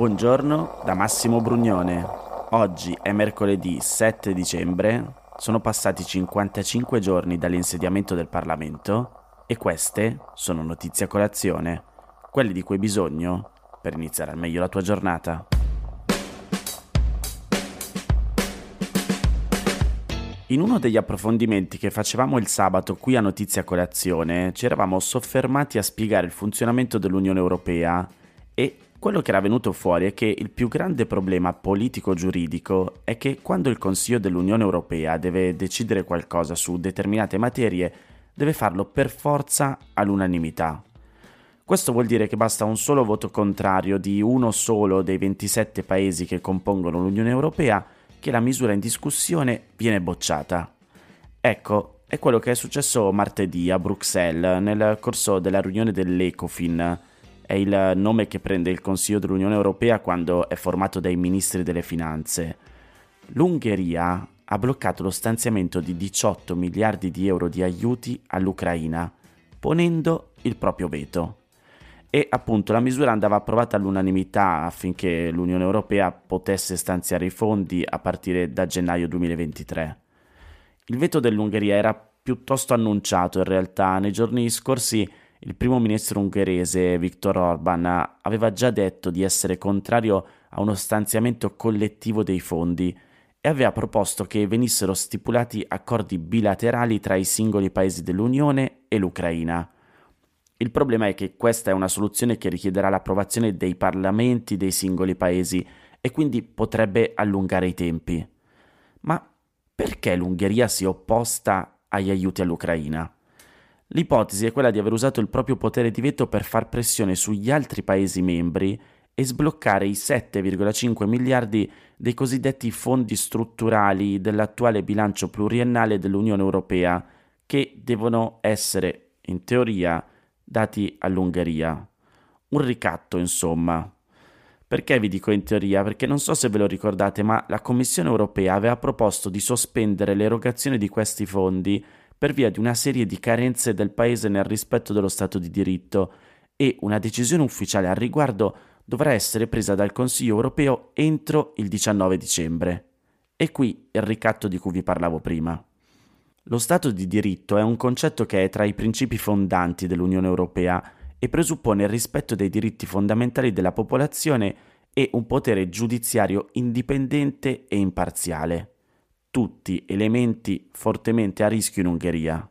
Buongiorno da Massimo Brugnone. Oggi è mercoledì 7 dicembre, sono passati 55 giorni dall'insediamento del Parlamento e queste sono notizie a colazione, quelle di cui hai bisogno per iniziare al meglio la tua giornata. In uno degli approfondimenti che facevamo il sabato qui a Notizia Colazione ci eravamo soffermati a spiegare il funzionamento dell'Unione Europea quello che era venuto fuori è che il più grande problema politico-giuridico è che quando il Consiglio dell'Unione Europea deve decidere qualcosa su determinate materie, deve farlo per forza all'unanimità. Questo vuol dire che basta un solo voto contrario di uno solo dei 27 paesi che compongono l'Unione Europea che la misura in discussione viene bocciata. Ecco, è quello che è successo martedì a Bruxelles nel corso della riunione dell'ECOFIN, è il nome che prende il Consiglio dell'Unione Europea quando è formato dai ministri delle finanze. L'Ungheria ha bloccato lo stanziamento di 18 miliardi di euro di aiuti all'Ucraina, ponendo il proprio veto. E appunto la misura andava approvata all'unanimità affinché l'Unione Europea potesse stanziare i fondi a partire da gennaio 2023. Il veto dell'Ungheria era piuttosto annunciato in realtà. Nei giorni scorsi il primo ministro ungherese Viktor Orban aveva già detto di essere contrario a uno stanziamento collettivo dei fondi e aveva proposto che venissero stipulati accordi bilaterali tra i singoli paesi dell'Unione e l'Ucraina. Il problema è che questa è una soluzione che richiederà l'approvazione dei parlamenti dei singoli paesi e quindi potrebbe allungare i tempi. Ma perché l'Ungheria si è opposta agli aiuti all'Ucraina? L'ipotesi è quella di aver usato il proprio potere di veto per far pressione sugli altri Paesi membri e sbloccare i 7,5 miliardi dei cosiddetti fondi strutturali dell'attuale bilancio pluriennale dell'Unione Europea, che devono essere, in teoria, dati all'Ungheria. Un ricatto, insomma. Perché vi dico in teoria? Perché non so se ve lo ricordate, ma la Commissione europea aveva proposto di sospendere l'erogazione di questi fondi per via di una serie di carenze del Paese nel rispetto dello Stato di diritto e una decisione ufficiale al riguardo dovrà essere presa dal Consiglio europeo entro il 19 dicembre. E qui il ricatto di cui vi parlavo prima. Lo Stato di diritto è un concetto che è tra i principi fondanti dell'Unione Europea e presuppone il rispetto dei diritti fondamentali della popolazione e un potere giudiziario indipendente e imparziale tutti elementi fortemente a rischio in Ungheria.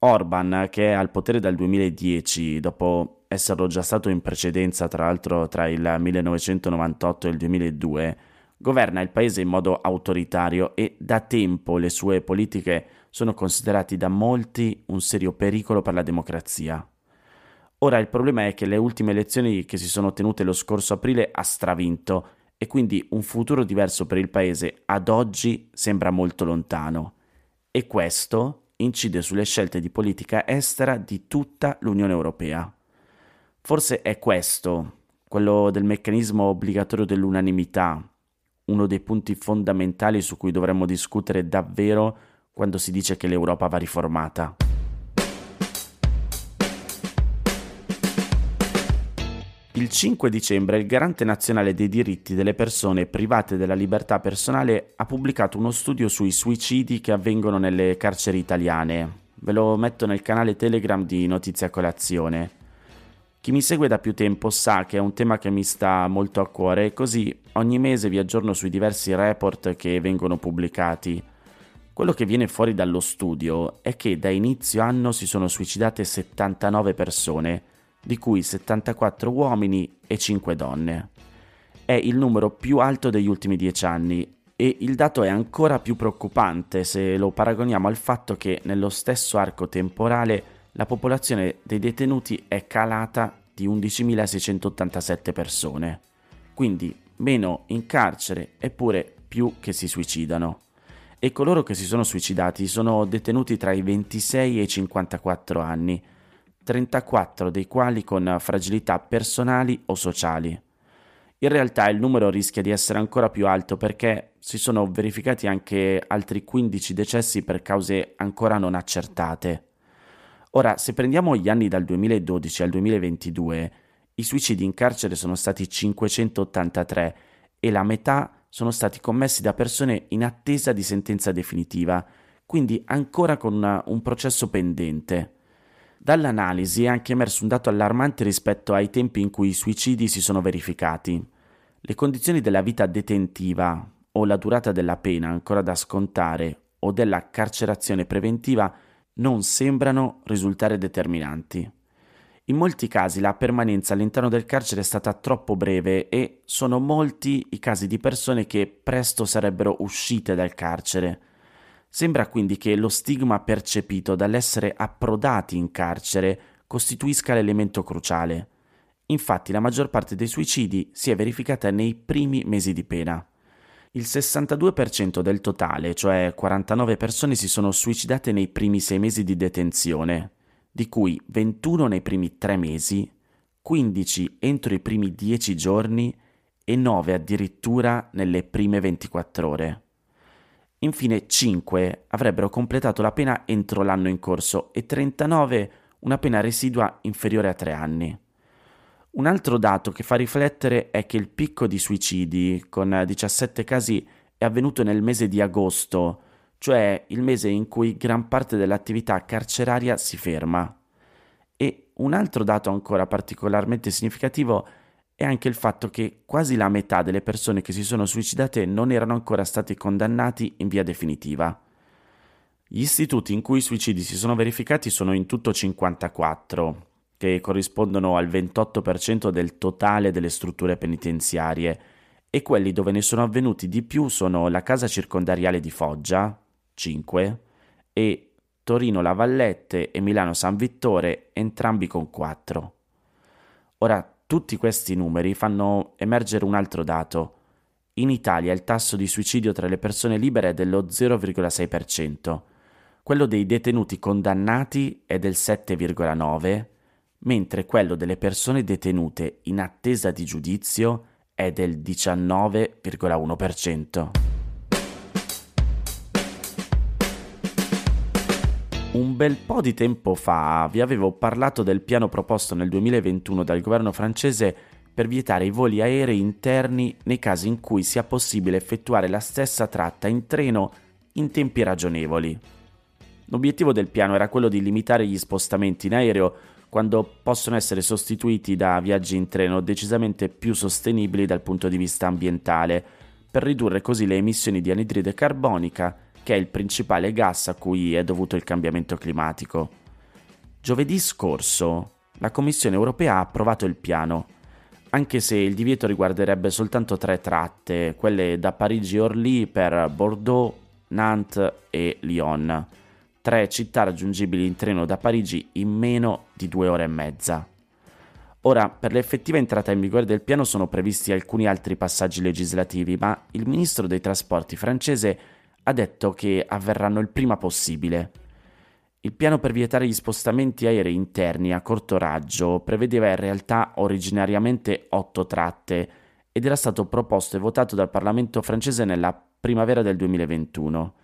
Orban, che è al potere dal 2010, dopo esserlo già stato in precedenza, tra l'altro tra il 1998 e il 2002, governa il paese in modo autoritario e da tempo le sue politiche sono considerate da molti un serio pericolo per la democrazia. Ora il problema è che le ultime elezioni che si sono tenute lo scorso aprile ha stravinto e quindi un futuro diverso per il paese ad oggi sembra molto lontano e questo incide sulle scelte di politica estera di tutta l'Unione Europea. Forse è questo, quello del meccanismo obbligatorio dell'unanimità, uno dei punti fondamentali su cui dovremmo discutere davvero quando si dice che l'Europa va riformata. Il 5 dicembre il Garante nazionale dei diritti delle persone private della libertà personale ha pubblicato uno studio sui suicidi che avvengono nelle carceri italiane. Ve lo metto nel canale Telegram di Notizia Colazione. Chi mi segue da più tempo sa che è un tema che mi sta molto a cuore e così ogni mese vi aggiorno sui diversi report che vengono pubblicati. Quello che viene fuori dallo studio è che da inizio anno si sono suicidate 79 persone di cui 74 uomini e 5 donne. È il numero più alto degli ultimi dieci anni e il dato è ancora più preoccupante se lo paragoniamo al fatto che nello stesso arco temporale la popolazione dei detenuti è calata di 11.687 persone, quindi meno in carcere eppure più che si suicidano. E coloro che si sono suicidati sono detenuti tra i 26 e i 54 anni, 34 dei quali con fragilità personali o sociali. In realtà il numero rischia di essere ancora più alto perché si sono verificati anche altri 15 decessi per cause ancora non accertate. Ora, se prendiamo gli anni dal 2012 al 2022, I suicidi in carcere sono stati 583 e la metà sono stati commessi da persone in attesa di sentenza definitiva, quindi ancora con una, un processo pendente. Dall'analisi è anche emerso un dato allarmante rispetto ai tempi in cui i suicidi si sono verificati. Le condizioni della vita detentiva o la durata della pena ancora da scontare o della carcerazione preventiva non sembrano risultare determinanti. In molti casi la permanenza all'interno del carcere è stata troppo breve e sono molti i casi di persone che presto sarebbero uscite dal carcere. Sembra quindi che lo stigma percepito dall'essere approdati in carcere costituisca l'elemento cruciale. Infatti la maggior parte dei suicidi si è verificata nei primi mesi di pena. Il 62% del totale, cioè 49 persone, si sono suicidate nei primi sei mesi di detenzione, di cui 21 nei primi 3 mesi, 15 entro i primi 10 giorni e 9 addirittura nelle prime 24 ore. Infine 5 avrebbero completato la pena entro l'anno in corso e 39 una pena residua inferiore a 3 anni. Un altro dato che fa riflettere è che il picco di suicidi, con 17 casi, è avvenuto nel mese di agosto, cioè il mese in cui gran parte dell'attività carceraria si ferma. E un altro dato ancora particolarmente significativo è anche il fatto che quasi la metà delle persone che si sono suicidate non erano ancora stati condannati in via definitiva. Gli istituti in cui i suicidi si sono verificati sono in tutto 54, che corrispondono al 28% del totale delle strutture penitenziarie, e quelli dove ne sono avvenuti di più sono la casa circondariale di Foggia, 5, e Torino La Vallette e Milano San Vittore, entrambi con 4. Ora, tutti questi numeri fanno emergere un altro dato. In Italia il tasso di suicidio tra le persone libere è dello 0,6%, quello dei detenuti condannati è del 7,9%, mentre quello delle persone detenute in attesa di giudizio è del 19,1%. Un bel po' di tempo fa vi avevo parlato del piano proposto nel 2021 dal governo francese per vietare i voli aerei interni nei casi in cui sia possibile effettuare la stessa tratta in treno in tempi ragionevoli. L'obiettivo del piano era quello di limitare gli spostamenti in aereo quando possono essere sostituiti da viaggi in treno decisamente più sostenibili dal punto di vista ambientale, per ridurre così le emissioni di anidride carbonica che è il principale gas a cui è dovuto il cambiamento climatico. Giovedì scorso la Commissione europea ha approvato il piano, anche se il divieto riguarderebbe soltanto tre tratte, quelle da Parigi-Orly per Bordeaux, Nantes e Lyon, tre città raggiungibili in treno da Parigi in meno di due ore e mezza. Ora, per l'effettiva entrata in vigore del piano sono previsti alcuni altri passaggi legislativi, ma il ministro dei trasporti francese ha detto che avverranno il prima possibile. Il piano per vietare gli spostamenti aerei interni a corto raggio prevedeva in realtà originariamente otto tratte ed era stato proposto e votato dal Parlamento francese nella primavera del 2021.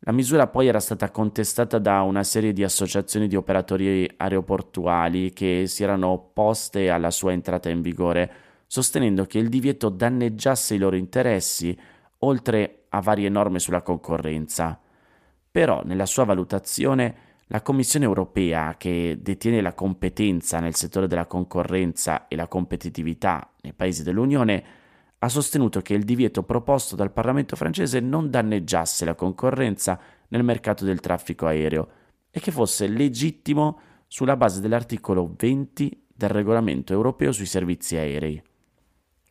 La misura poi era stata contestata da una serie di associazioni di operatori aeroportuali che si erano opposte alla sua entrata in vigore, sostenendo che il divieto danneggiasse i loro interessi, oltre a varie norme sulla concorrenza. Però nella sua valutazione la Commissione europea, che detiene la competenza nel settore della concorrenza e la competitività nei paesi dell'Unione, ha sostenuto che il divieto proposto dal Parlamento francese non danneggiasse la concorrenza nel mercato del traffico aereo e che fosse legittimo sulla base dell'articolo 20 del regolamento europeo sui servizi aerei.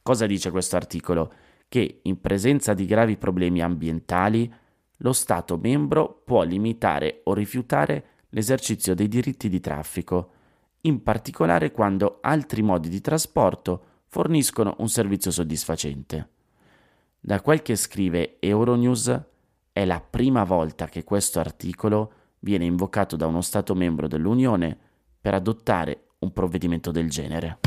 Cosa dice questo articolo? Che, in presenza di gravi problemi ambientali, lo Stato membro può limitare o rifiutare l'esercizio dei diritti di traffico, in particolare quando altri modi di trasporto forniscono un servizio soddisfacente. Da quel che scrive Euronews, è la prima volta che questo articolo viene invocato da uno Stato membro dell'Unione per adottare un provvedimento del genere.